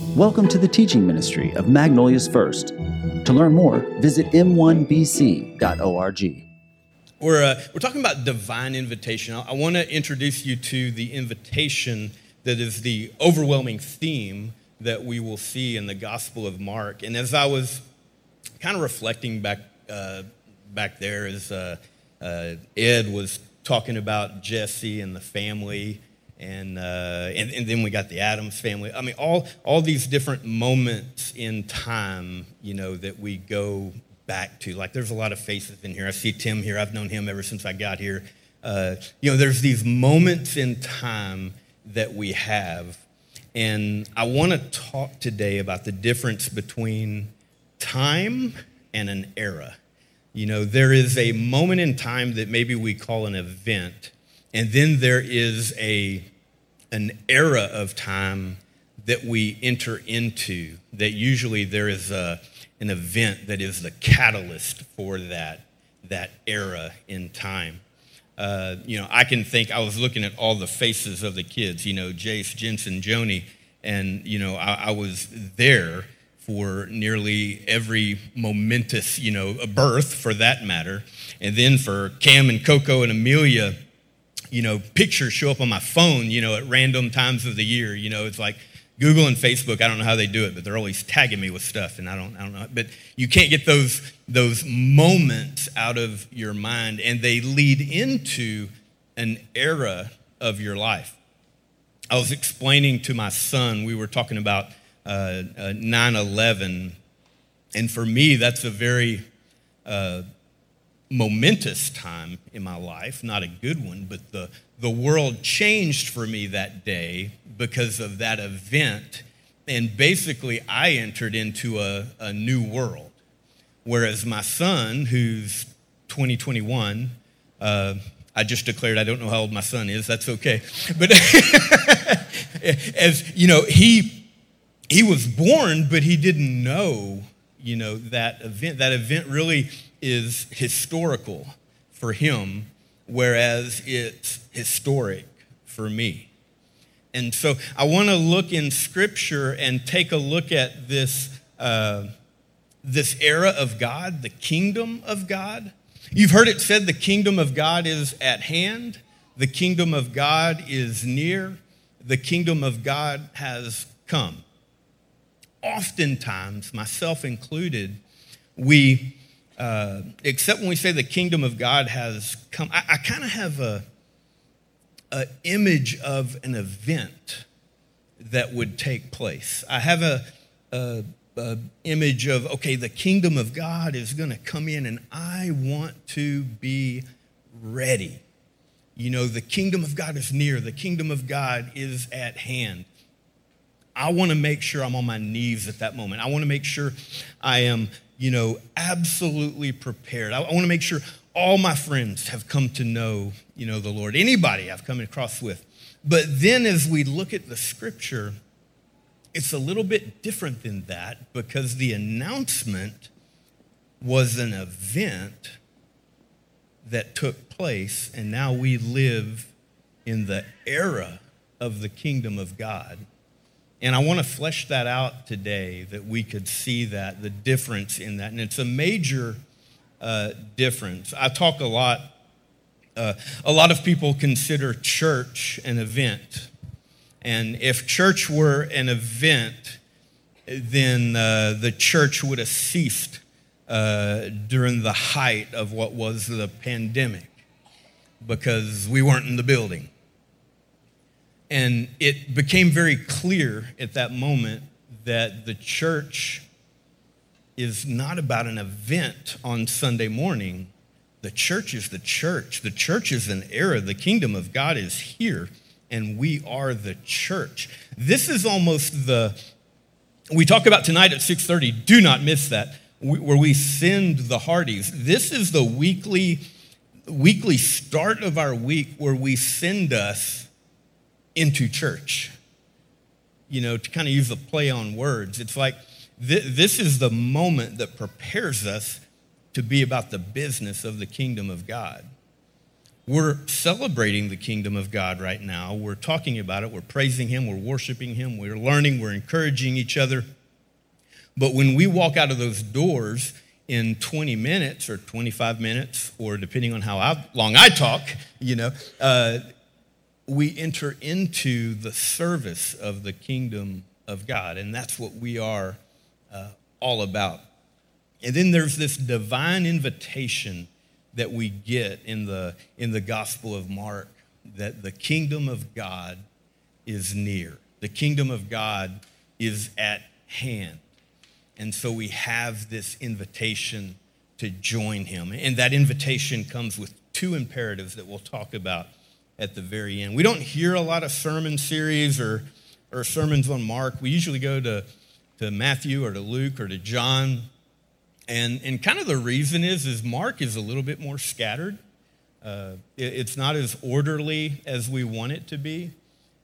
Welcome to the teaching ministry of Magnolia's First. To learn more, visit m1bc.org. We're, uh, we're talking about divine invitation. I, I want to introduce you to the invitation that is the overwhelming theme that we will see in the Gospel of Mark. And as I was kind of reflecting back, uh, back there, as uh, uh Ed was talking about Jesse and the family, and, uh, and, and then we got the Adams family. I mean, all, all these different moments in time, you know, that we go back to. Like, there's a lot of faces in here. I see Tim here. I've known him ever since I got here. Uh, you know, there's these moments in time that we have. And I want to talk today about the difference between time and an era. You know, there is a moment in time that maybe we call an event and then there is a, an era of time that we enter into, that usually there is a, an event that is the catalyst for that, that era in time. Uh, you know, I can think, I was looking at all the faces of the kids, you know, Jace, Jensen, Joni, and, you know, I, I was there for nearly every momentous, you know, birth for that matter. And then for Cam and Coco and Amelia, you know, pictures show up on my phone, you know, at random times of the year. You know, it's like Google and Facebook, I don't know how they do it, but they're always tagging me with stuff and I don't, I don't know. But you can't get those, those moments out of your mind and they lead into an era of your life. I was explaining to my son, we were talking about uh, uh, 9 11, and for me, that's a very uh, momentous time in my life, not a good one, but the, the world changed for me that day because of that event. And basically, I entered into a, a new world. Whereas my son, who's 2021, uh, I just declared I don't know how old my son is. That's okay. But as you know, he he was born, but he didn't know, you know, that event. That event really is historical for him, whereas it's historic for me. And so I want to look in Scripture and take a look at this, uh, this era of God, the kingdom of God. You've heard it said the kingdom of God is at hand, the kingdom of God is near, the kingdom of God has come. Oftentimes, myself included, we uh, except when we say the kingdom of God has come, I, I kind of have a, a image of an event that would take place. I have a, a, a image of okay, the kingdom of God is going to come in, and I want to be ready. You know, the kingdom of God is near. The kingdom of God is at hand. I want to make sure I'm on my knees at that moment. I want to make sure I am you know, absolutely prepared. I, I want to make sure all my friends have come to know, you know, the Lord. Anybody I've come across with. But then as we look at the scripture, it's a little bit different than that because the announcement was an event that took place, and now we live in the era of the kingdom of God. And I want to flesh that out today that we could see that, the difference in that. And it's a major uh, difference. I talk a lot, uh, a lot of people consider church an event. And if church were an event, then uh, the church would have ceased uh, during the height of what was the pandemic because we weren't in the building. And it became very clear at that moment that the church is not about an event on Sunday morning. The church is the church. The church is an era. The kingdom of God is here, and we are the church. This is almost the we talk about tonight at 6:30. Do not miss that, where we send the Hardys. This is the weekly weekly start of our week where we send us into church. You know, to kind of use a play on words, it's like th- this is the moment that prepares us to be about the business of the kingdom of God. we're celebrating the kingdom of God right now. We're talking about it, we're praising Him, we're worshiping Him, we're learning, we're encouraging each other. But when we walk out of those doors in 20 minutes or 25 minutes, or depending on how long I talk, you know, uh, we enter into the service of the kingdom of God. And that's what we are uh, all about. And then there's this divine invitation that we get in the, in the Gospel of Mark that the kingdom of God is near. The kingdom of God is at hand. And so we have this invitation to join him. And that invitation comes with two imperatives that we'll talk about at the very end. We don't hear a lot of sermon series or, or sermons on Mark. We usually go to, to Matthew or to Luke or to John. And, and kind of the reason is, is Mark is a little bit more scattered. Uh, it, it's not as orderly as we want it to be.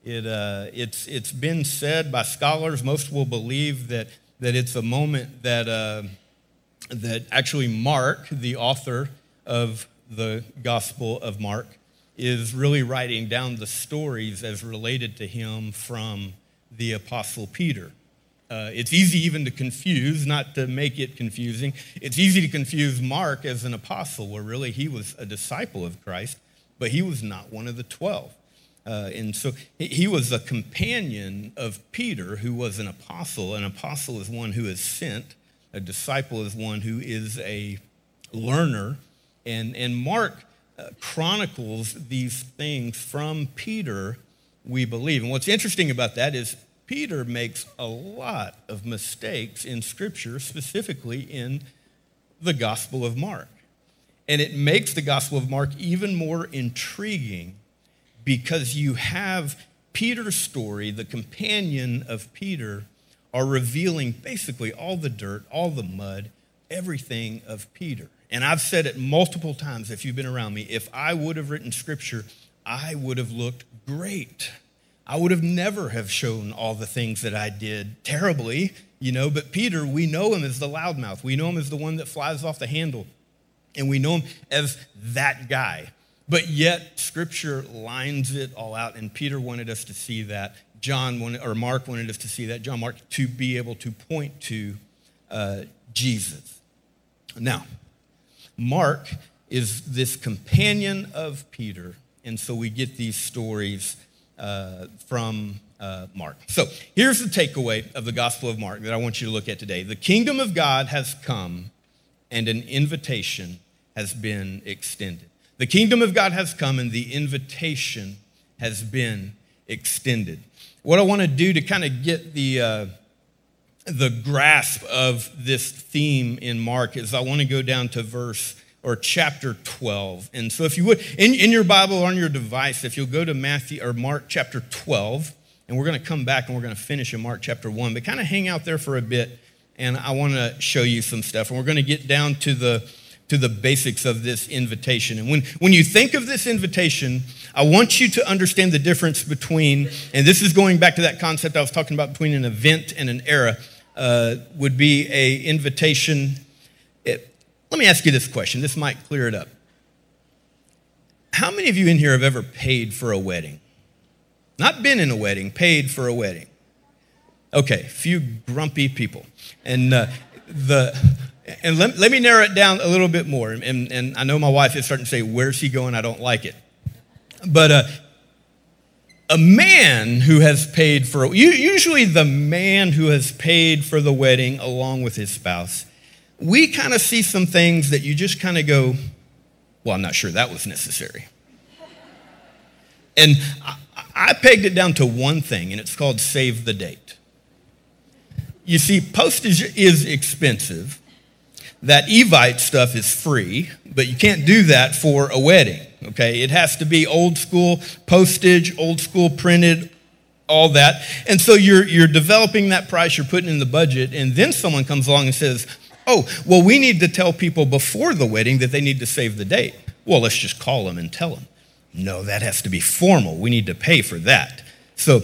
It, uh, it's, it's been said by scholars, most will believe that, that it's a moment that, uh, that actually Mark, the author of the Gospel of Mark, is really writing down the stories as related to him from the Apostle Peter. Uh, it's easy even to confuse, not to make it confusing. It's easy to confuse Mark as an apostle, where really he was a disciple of Christ, but he was not one of the 12. Uh, and so he was a companion of Peter, who was an apostle. An apostle is one who is sent, a disciple is one who is a learner. And, and Mark chronicles these things from Peter, we believe. And what's interesting about that is Peter makes a lot of mistakes in Scripture, specifically in the Gospel of Mark. And it makes the Gospel of Mark even more intriguing because you have Peter's story, the companion of Peter, are revealing basically all the dirt, all the mud, everything of Peter. And I've said it multiple times if you've been around me if I would have written scripture, I would have looked great. I would have never have shown all the things that I did terribly, you know, but Peter, we know him as the loudmouth. We know him as the one that flies off the handle. And we know him as that guy. But yet, Scripture lines it all out, and Peter wanted us to see that. John wanted, or Mark wanted us to see that. John Mark to be able to point to uh, Jesus. Now, Mark is this companion of Peter, and so we get these stories uh, from uh, Mark. So here's the takeaway of the Gospel of Mark that I want you to look at today. The kingdom of God has come, and an invitation has been extended. The kingdom of God has come, and the invitation has been extended. What I want to do to kind of get the uh, the grasp of this theme in Mark is I want to go down to verse or chapter 12. And so if you would, in, in your Bible or on your device, if you'll go to Matthew or Mark chapter 12, and we're going to come back and we're going to finish in Mark chapter 1, but kind of hang out there for a bit, and I want to show you some stuff. And we're going to get down to the to the basics of this invitation. And when, when you think of this invitation, I want you to understand the difference between, and this is going back to that concept I was talking about between an event and an era uh, would be a invitation. It, let me ask you this question. This might clear it up. How many of you in here have ever paid for a wedding? Not been in a wedding, paid for a wedding. Okay, few grumpy people. And uh, the and let, let me narrow it down a little bit more. And, and I know my wife is starting to say, Where's he going? I don't like it. But uh, a man who has paid for usually the man who has paid for the wedding along with his spouse we kind of see some things that you just kind of go well i'm not sure that was necessary. And I, I pegged it down to one thing and it's called save the date. You see postage is expensive. That evite stuff is free but you can't do that for a wedding okay? It has to be old school postage, old school printed, all that. And so you're, you're developing that price, you're putting in the budget, and then someone comes along and says, oh, well, we need to tell people before the wedding that they need to save the date. Well, let's just call them and tell them. No, that has to be formal. We need to pay for that. So,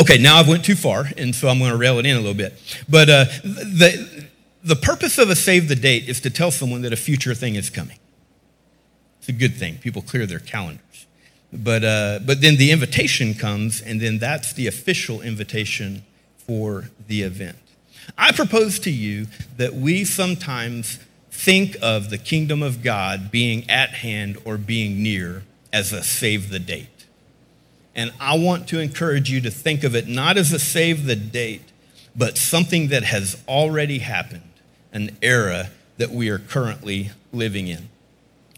okay, now I've went too far, and so I'm going to rail it in a little bit. But uh, the, the purpose of a save the date is to tell someone that a future thing is coming. It's a good thing. People clear their calendars. But, uh, but then the invitation comes, and then that's the official invitation for the event. I propose to you that we sometimes think of the kingdom of God being at hand or being near as a save the date. And I want to encourage you to think of it not as a save the date, but something that has already happened, an era that we are currently living in.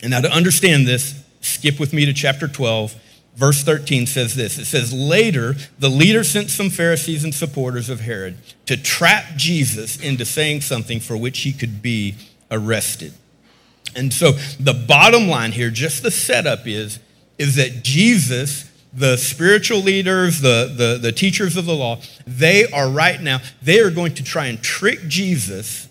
And now to understand this, skip with me to chapter 12. Verse 13 says this It says, Later, the leader sent some Pharisees and supporters of Herod to trap Jesus into saying something for which he could be arrested. And so the bottom line here, just the setup is, is that Jesus, the spiritual leaders, the, the, the teachers of the law, they are right now, they are going to try and trick Jesus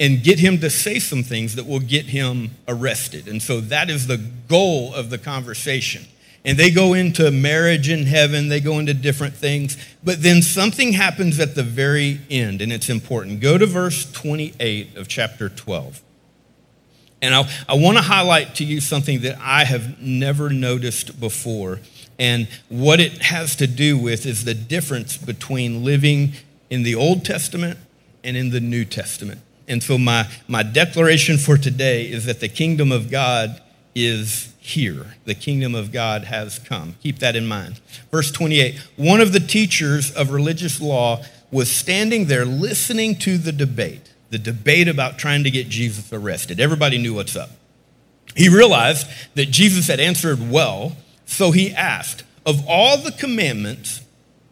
and get him to say some things that will get him arrested. And so that is the goal of the conversation. And they go into marriage in heaven, they go into different things. But then something happens at the very end, and it's important. Go to verse 28 of chapter 12. And I, I want to highlight to you something that I have never noticed before. And what it has to do with is the difference between living in the Old Testament and in the New Testament. And so, my, my declaration for today is that the kingdom of God is here. The kingdom of God has come. Keep that in mind. Verse 28 One of the teachers of religious law was standing there listening to the debate, the debate about trying to get Jesus arrested. Everybody knew what's up. He realized that Jesus had answered well, so he asked, Of all the commandments,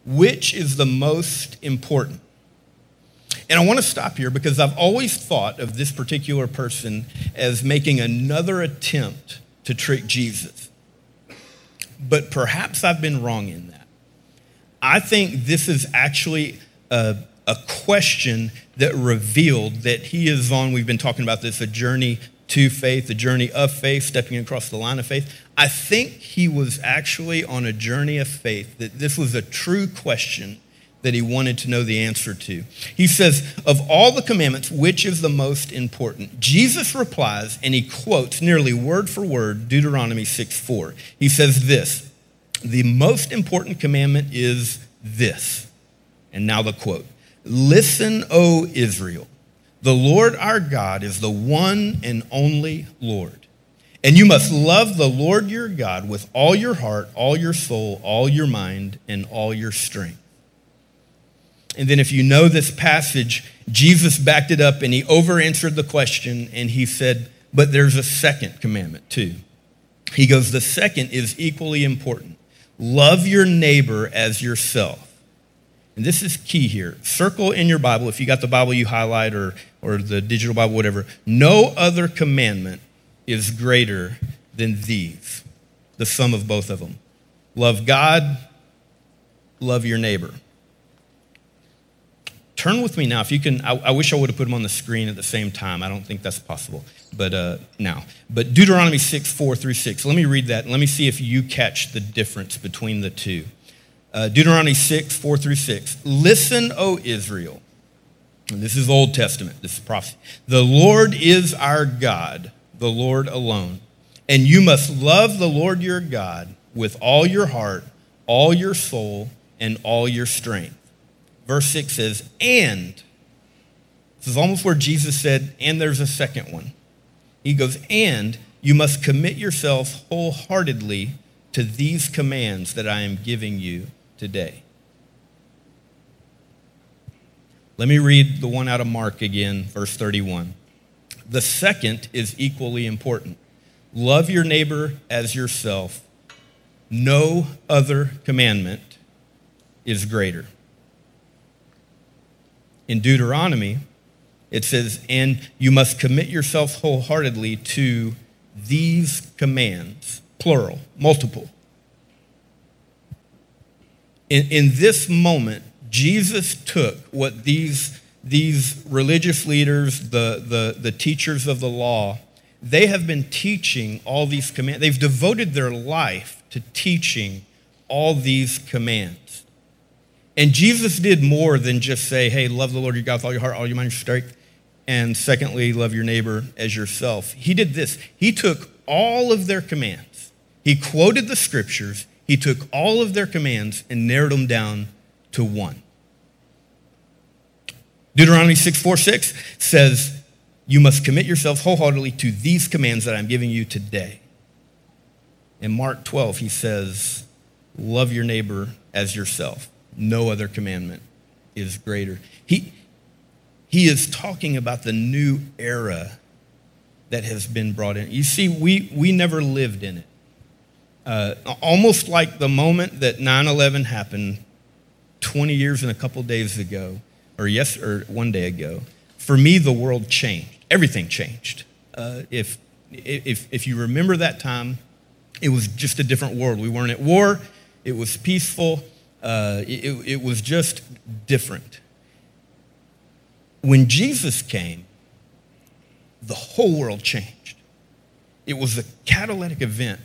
which is the most important? And I want to stop here because I've always thought of this particular person as making another attempt to trick Jesus. But perhaps I've been wrong in that. I think this is actually a, a question that revealed that he is on, we've been talking about this, a journey to faith, a journey of faith, stepping across the line of faith. I think he was actually on a journey of faith, that this was a true question that he wanted to know the answer to. He says, Of all the commandments, which is the most important? Jesus replies, and he quotes nearly word for word Deuteronomy 6 4. He says this The most important commandment is this. And now the quote Listen, O Israel, the Lord our God is the one and only Lord. And you must love the Lord your God with all your heart, all your soul, all your mind, and all your strength. And then, if you know this passage, Jesus backed it up and he over answered the question and he said, But there's a second commandment too. He goes, The second is equally important love your neighbor as yourself. And this is key here. Circle in your Bible, if you got the Bible you highlight or, or the digital Bible, whatever. No other commandment is greater than these, the sum of both of them. Love God, love your neighbor. Turn with me now, if you can. I, I, wish I would have put them on the screen at the same time. I don't think that's possible, but uh, now. But Deuteronomy 6, 4 through 6. Let me read that. Let me see if you catch the difference between the two. Uh, Deuteronomy 6, 4 through 6. Listen, O Israel. This is Old Testament, this is prophecy. The Lord is our God, the Lord alone. And you must love the Lord your God with all your heart, all your soul, and all your strength verse 6 says, and. This is almost where Jesus said, and there's a second one. He goes, and you must commit yourself wholeheartedly to these commands that I am giving you today. Let me read the one out of Mark again, verse 31. The second is equally important love your neighbor as yourself. No other commandment is greater in Deuteronomy, it says, and you must commit yourself wholeheartedly to these commands, plural, multiple. In, in this moment, Jesus took what these, these religious leaders, the, the, the teachers of the law, they have been teaching all these commands. They've devoted their life to teaching all these commands. And Jesus did more than just say, hey, love the Lord your God with all your heart, all your mind, your strength. And secondly, love your neighbor as yourself. He did this. He took all of their commands. He quoted the scriptures, he took all of their commands and narrowed them down to one. Deuteronomy 6 4 6 says, You must commit yourself wholeheartedly to these commands that I'm giving you today. In Mark 12, he says, Love your neighbor as yourself. No other commandment is greater. He, he is talking about the new era that has been brought in. You see, we, we never lived in it. Uh, almost like the moment that 9 11 happened 20 years and a couple days ago, or yes, or one day ago, for me, the world changed. Everything changed. Uh, if, if, if you remember that time, it was just a different world. We weren't at war, it was peaceful, uh, it, it was just different. When Jesus came, the whole world changed. It was a catalytic event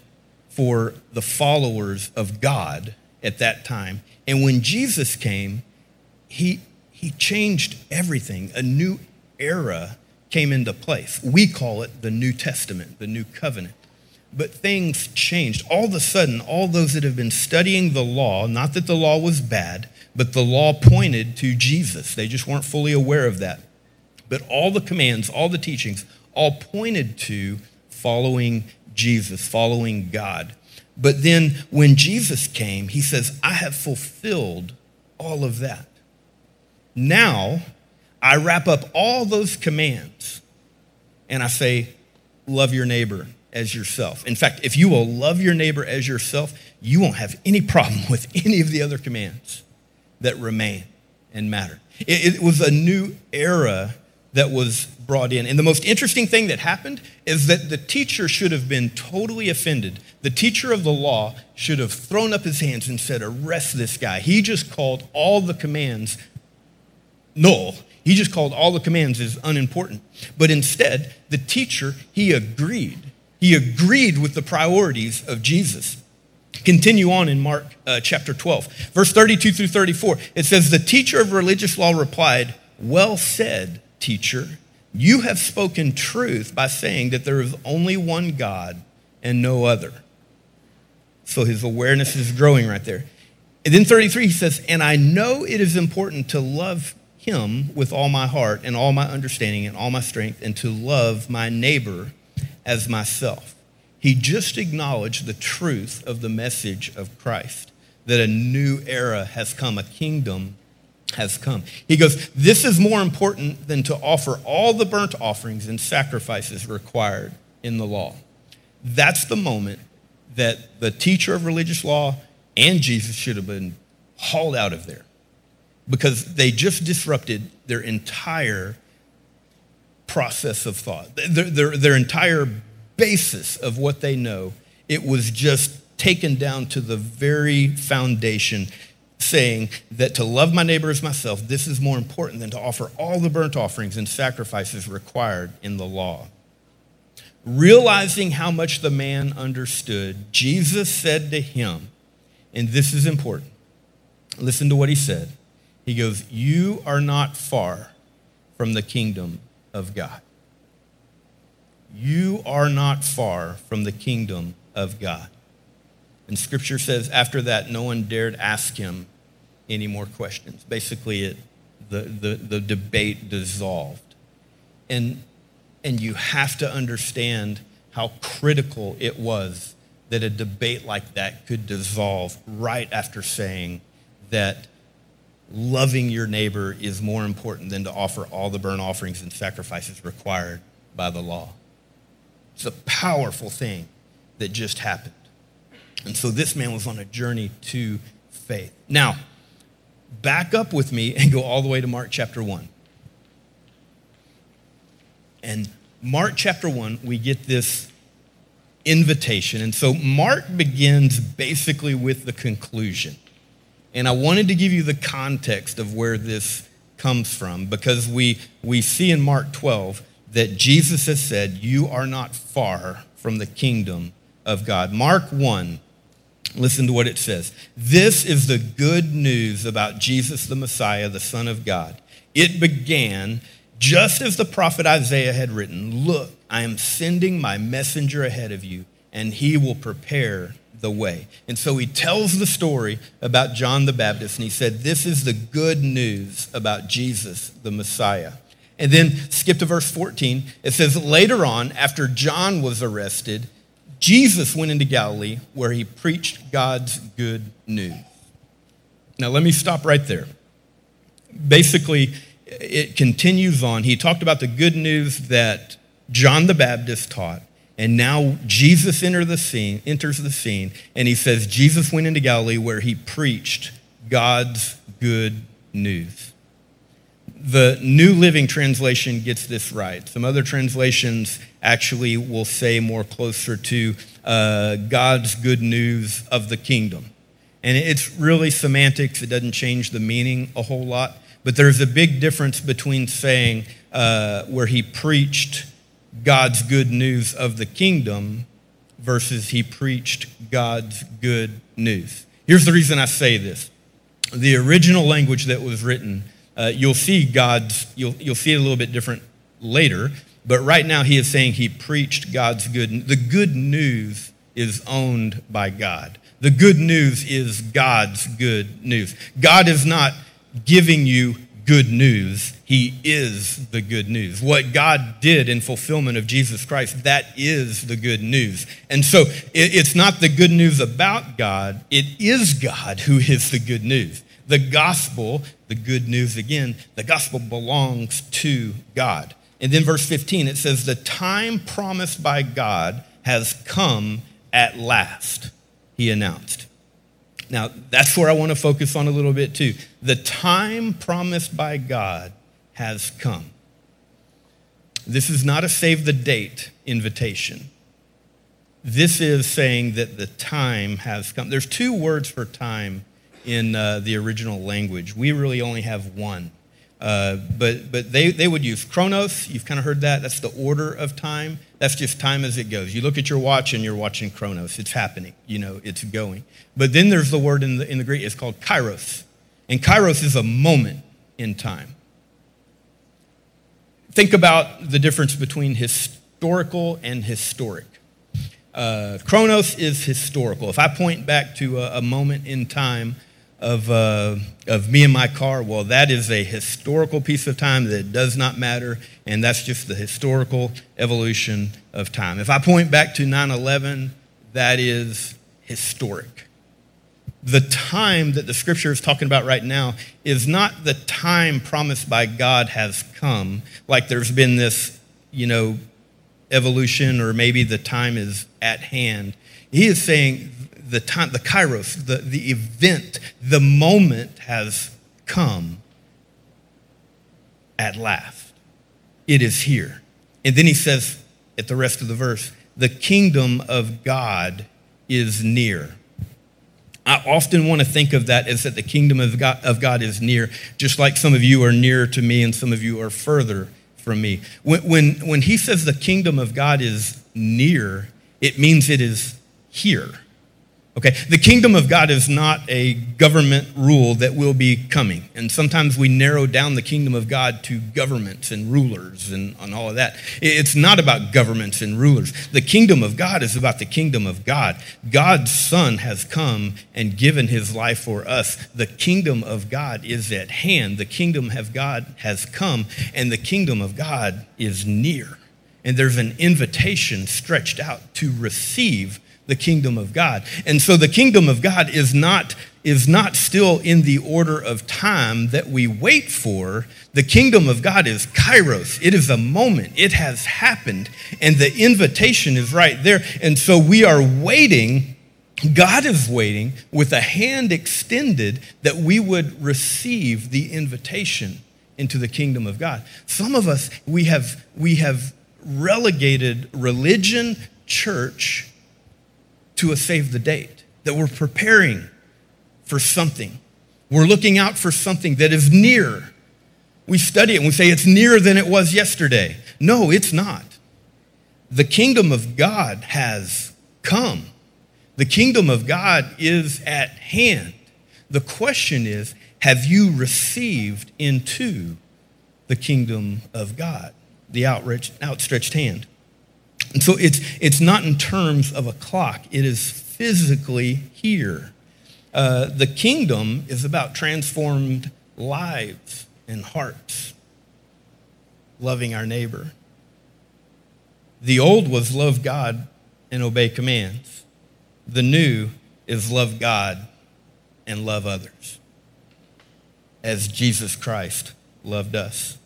for the followers of God at that time. And when Jesus came, he, he changed everything. A new era came into place. We call it the New Testament, the New Covenant. But things changed. All of a sudden, all those that have been studying the law, not that the law was bad, but the law pointed to Jesus. They just weren't fully aware of that. But all the commands, all the teachings, all pointed to following Jesus, following God. But then when Jesus came, he says, I have fulfilled all of that. Now, I wrap up all those commands and I say, love your neighbor as yourself. In fact, if you will love your neighbor as yourself, you won't have any problem with any of the other commands that remain and matter. It, it was a new era that was brought in. And the most interesting thing that happened is that the teacher should have been totally offended. The teacher of the law should have thrown up his hands and said, Arrest this guy. He just called all the commands null. He just called all the commands as unimportant. But instead, the teacher, he agreed. He agreed with the priorities of Jesus. Continue on in Mark uh, chapter 12, verse 32 through 34. It says, The teacher of religious law replied, Well said, teacher. You have spoken truth by saying that there is only one God and no other. So his awareness is growing right there. And then 33, he says, And I know it is important to love him with all my heart and all my understanding and all my strength, and to love my neighbor as myself. He just acknowledged the truth of the message of Christ that a new era has come, a kingdom has come. He goes, This is more important than to offer all the burnt offerings and sacrifices required in the law. That's the moment that the teacher of religious law and Jesus should have been hauled out of there because they just disrupted their entire process of thought, their, their, their entire basis of what they know. It was just taken down to the very foundation saying that to love my neighbor as myself, this is more important than to offer all the burnt offerings and sacrifices required in the law. Realizing how much the man understood, Jesus said to him, and this is important. Listen to what he said. He goes, You are not far from the kingdom of God. You are not far from the kingdom of God. And scripture says, after that, no one dared ask him any more questions. Basically, it, the, the, the debate dissolved. And, and you have to understand how critical it was that a debate like that could dissolve right after saying that loving your neighbor is more important than to offer all the burnt offerings and sacrifices required by the law. It's a powerful thing that just happened. And so this man was on a journey to faith. Now, back up with me and go all the way to Mark chapter 1. And Mark chapter 1, we get this invitation. And so Mark begins basically with the conclusion. And I wanted to give you the context of where this comes from because we, we see in Mark 12 that Jesus has said, You are not far from the kingdom of God. Mark 1 Listen to what it says. This is the good news about Jesus the Messiah, the Son of God. It began just as the prophet Isaiah had written, Look, I am sending my messenger ahead of you, and he will prepare the way. And so he tells the story about John the Baptist, and he said, This is the good news about Jesus, the Messiah. And then skip to verse 14. It says, Later on, after John was arrested, Jesus went into Galilee where he preached God's good news. Now, let me stop right there. Basically, it continues on. He talked about the good news that John the Baptist taught. And now Jesus enter the scene, enters the scene, and he says, Jesus went into Galilee where he preached God's good news the New Living Translation gets this right. Some other translations actually will say more closer to uh, God's good news of the kingdom. And it's really semantics, it doesn't change the meaning a whole lot. But there's a big difference between saying uh, where he preached God's good news of the kingdom versus he preached God's good news. Here's the reason I say this the original language that was written uh, you'll see God's, you'll, you'll see it a little bit different later, but right now he is saying he preached God's good. The good news is owned by God. The good news is God's good news. God is not giving you good news. He is the good news. What God did in fulfillment of Jesus Christ, that is the good news. And so it's not the good news about God, it is God who is the good news. The gospel, the good news again, the gospel belongs to God. And then verse 15, it says, The time promised by God has come at last, he announced. Now, that's where I want to focus on a little bit too. The time promised by God has come. This is not a save the date invitation. This is saying that the time has come. There's two words for time in uh, the original language. We really only have one. Uh, but but they, they would use chronos. You've kind of heard that. That's the order of time. That's just time as it goes. You look at your watch and you're watching chronos. It's happening. You know, it's going. But then there's the word in the, in the Greek. It's called kairos. And kairos is a moment in time. Think about the difference between historical and historic. Uh, is historical. If I point back to a, a moment in time, of, uh, of me and my car, well, that is a historical piece of time that does not matter, and that's just the historical evolution of time. If I point back to 9 11, that is historic. The time that the scripture is talking about right now is not the time promised by God has come, like there's been this, you know, evolution, or maybe the time is at hand. He is saying the time, the kairos, the, the event, the moment has come at last. It is here. And then he says at the rest of the verse, the kingdom of God is near. I often want to think of that as that the kingdom of God, of God is near, just like some of you are nearer to me and some of you are further from me. When, when, when he says the kingdom of God is near, it means it is here. Okay, the kingdom of God is not a government rule that will be coming. And sometimes we narrow down the kingdom of God to governments and rulers and, and all of that. It's not about governments and rulers. The kingdom of God is about the kingdom of God. God's Son has come and given his life for us. The kingdom of God is at hand. The kingdom of God has come, and the kingdom of God is near. And there's an invitation stretched out to receive the kingdom of God. And so the kingdom of God is not, is not still in the order of time that we wait for. The kingdom of God is kairos. It is a moment. It has happened. And the invitation is right there. And so we are waiting. God is waiting with a hand extended that we would receive the invitation into the kingdom of God. Some of us, we have, we have relegated religion, church, to a save the date, that we're preparing for something. We're looking out for something that is near. We study it and we say it's nearer than it was yesterday. No, it's not. The kingdom of God has come. The kingdom of God is at hand. The question is have you received into the kingdom of God, the outstretched hand. And so it's, it's not in terms of a clock, it is physically here. Uh, the kingdom is about transformed lives and hearts, loving our neighbor. The old was love God and obey commands. The new is love God and love others as Jesus Christ loved us.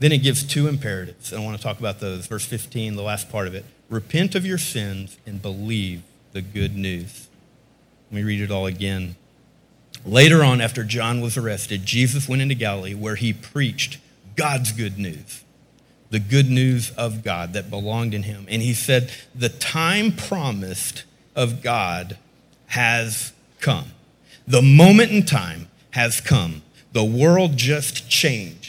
Then it gives two imperatives, and I want to talk about those. Verse 15, the last part of it. Repent of your sins and believe the good news. Let me read it all again. Later on, after John was arrested, Jesus went into Galilee where he preached God's good news, the good news of God that belonged in him. And he said, The time promised of God has come. The moment in time has come. The world just changed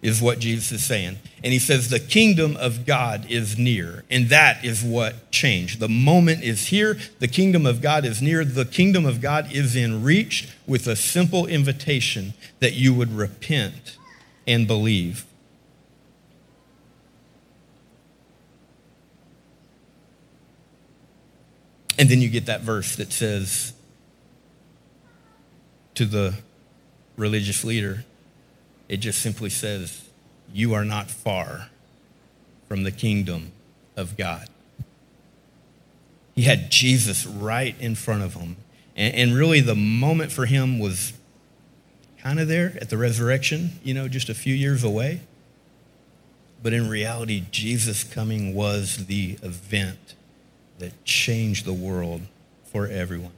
is what Jesus is saying. And he says, The kingdom of God is near. And that is what changed. The moment is here. The kingdom of God is near. The kingdom of God is in reach with a simple invitation that you would repent and believe. And then you get that verse that says to the religious leader, it just simply says, You are not far from the kingdom of God. He had Jesus right in front of him. And, and really, the moment for him was kind of there at the resurrection, you know, just a few years away. But in reality, Jesus coming was the event that changed the world for everyone.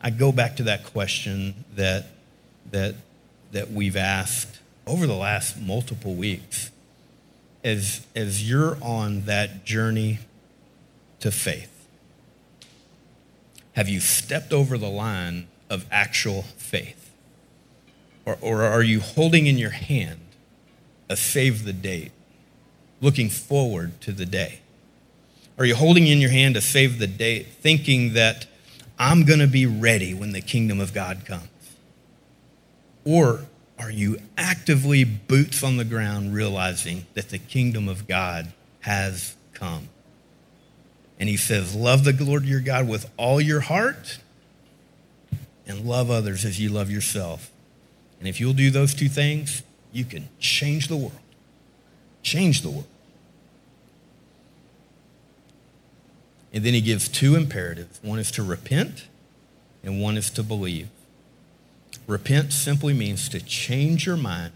I go back to that question that, that, that we've asked over the last multiple weeks as, as you're on that journey to faith? Have you stepped over the line of actual faith? Or, or are you holding in your hand a save the date, looking forward to the day? Are you holding in your hand a save the date, thinking that I'm going to be ready when the kingdom of God comes? Or are you actively boots on the ground realizing that the kingdom of God has come? And he says, Love the Lord your God with all your heart and love others as you love yourself. And if you'll do those two things, you can change the world. Change the world. And then he gives two imperatives one is to repent, and one is to believe. Repent simply means to change your mind,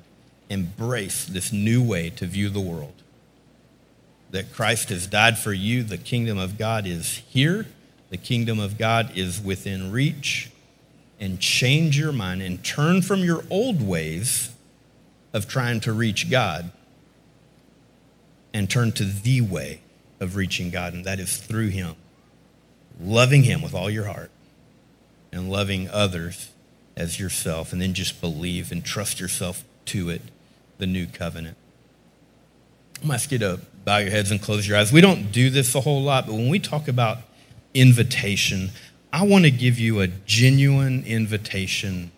embrace this new way to view the world. That Christ has died for you, the kingdom of God is here, the kingdom of God is within reach, and change your mind and turn from your old ways of trying to reach God and turn to the way of reaching God, and that is through Him. Loving Him with all your heart and loving others as yourself, and then just believe and trust yourself to it, the new covenant. I'm ask you to bow your heads and close your eyes. We don't do this a whole lot, but when we talk about invitation, I want to give you a genuine invitation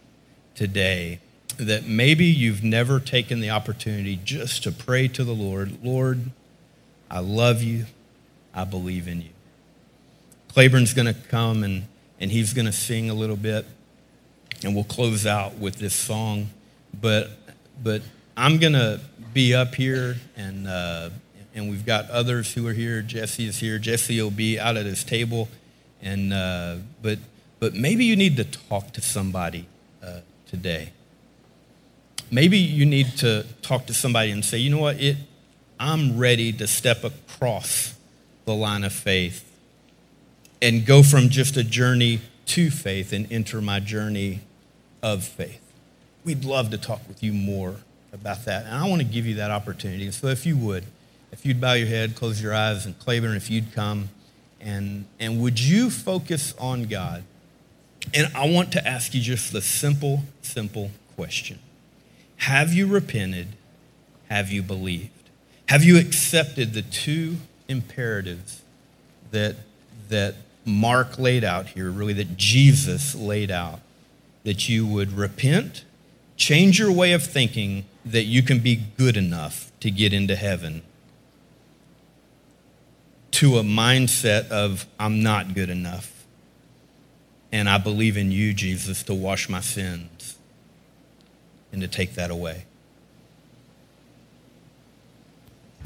today that maybe you've never taken the opportunity just to pray to the Lord Lord, I love you, I believe in you. Claiborne's going to come and, and he's going to sing a little bit and we'll close out with this song. But but I'm gonna be up here, and uh, and we've got others who are here. Jesse is here. Jesse will be out at his table, and uh, but but maybe you need to talk to somebody uh, today. Maybe you need to talk to somebody and say, you know what, it, I'm ready to step across the line of faith and go from just a journey to faith and enter my journey of faith. We'd love to talk with you more about that. And I want to give you that opportunity. So if you would, if you'd bow your head, close your eyes, and Claiborne, if you'd come, and, and would you focus on God? And I want to ask you just the simple, simple question Have you repented? Have you believed? Have you accepted the two imperatives that, that Mark laid out here, really, that Jesus laid out? that you would repent Change your way of thinking that you can be good enough to get into heaven to a mindset of, I'm not good enough. And I believe in you, Jesus, to wash my sins and to take that away.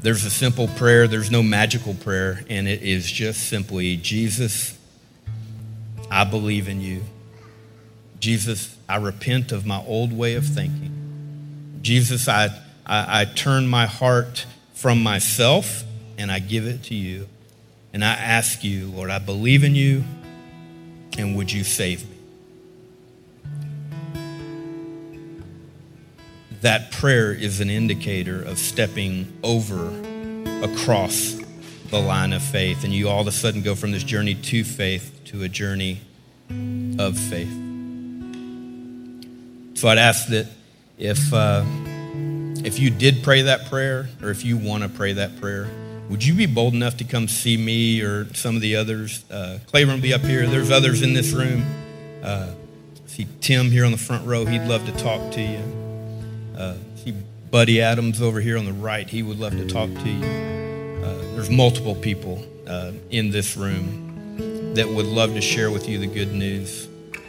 There's a simple prayer, there's no magical prayer, and it is just simply Jesus, I believe in you. Jesus, I repent of my old way of thinking. Jesus, I, I, I turn my heart from myself and I give it to you. And I ask you, Lord, I believe in you, and would you save me? That prayer is an indicator of stepping over across the line of faith. And you all of a sudden go from this journey to faith to a journey of faith. So I'd ask that if, uh, if you did pray that prayer, or if you want to pray that prayer, would you be bold enough to come see me or some of the others? Uh, Claiborne will be up here. There's others in this room. Uh, see Tim here on the front row. He'd love to talk to you. Uh, see Buddy Adams over here on the right. He would love to talk to you. Uh, there's multiple people uh, in this room that would love to share with you the good news.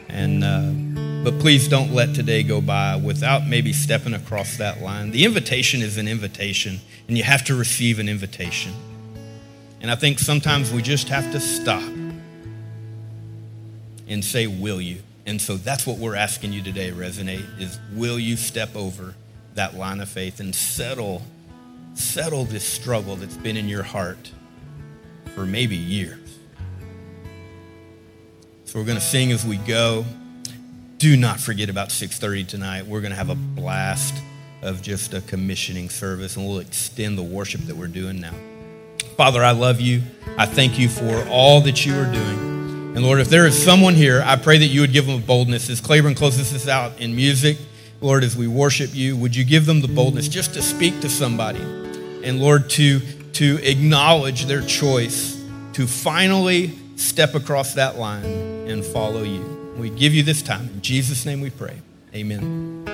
And uh, but please don't let today go by without maybe stepping across that line. The invitation is an invitation, and you have to receive an invitation. And I think sometimes we just have to stop and say, Will you? And so that's what we're asking you today, Resonate, is will you step over that line of faith and settle, settle this struggle that's been in your heart for maybe years? So we're going to sing as we go. Do not forget about 6.30 tonight. We're going to have a blast of just a commissioning service and we'll extend the worship that we're doing now. Father i love you. I thank you for all that you are doing and lord if there is someone here i pray that you would give them boldness as claiborne closes this out in music lord as we worship you would you give them the boldness just to speak to somebody and lord to to acknowledge their choice to finally step across that line and follow you we give you this time. In Jesus' name we pray. Amen.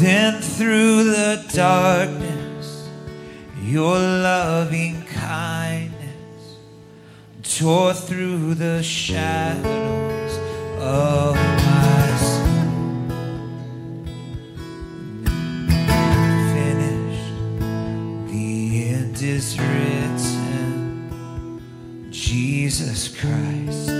Then through the darkness, your loving kindness tore through the shadows of my soul. Finished, the end is written. Jesus Christ,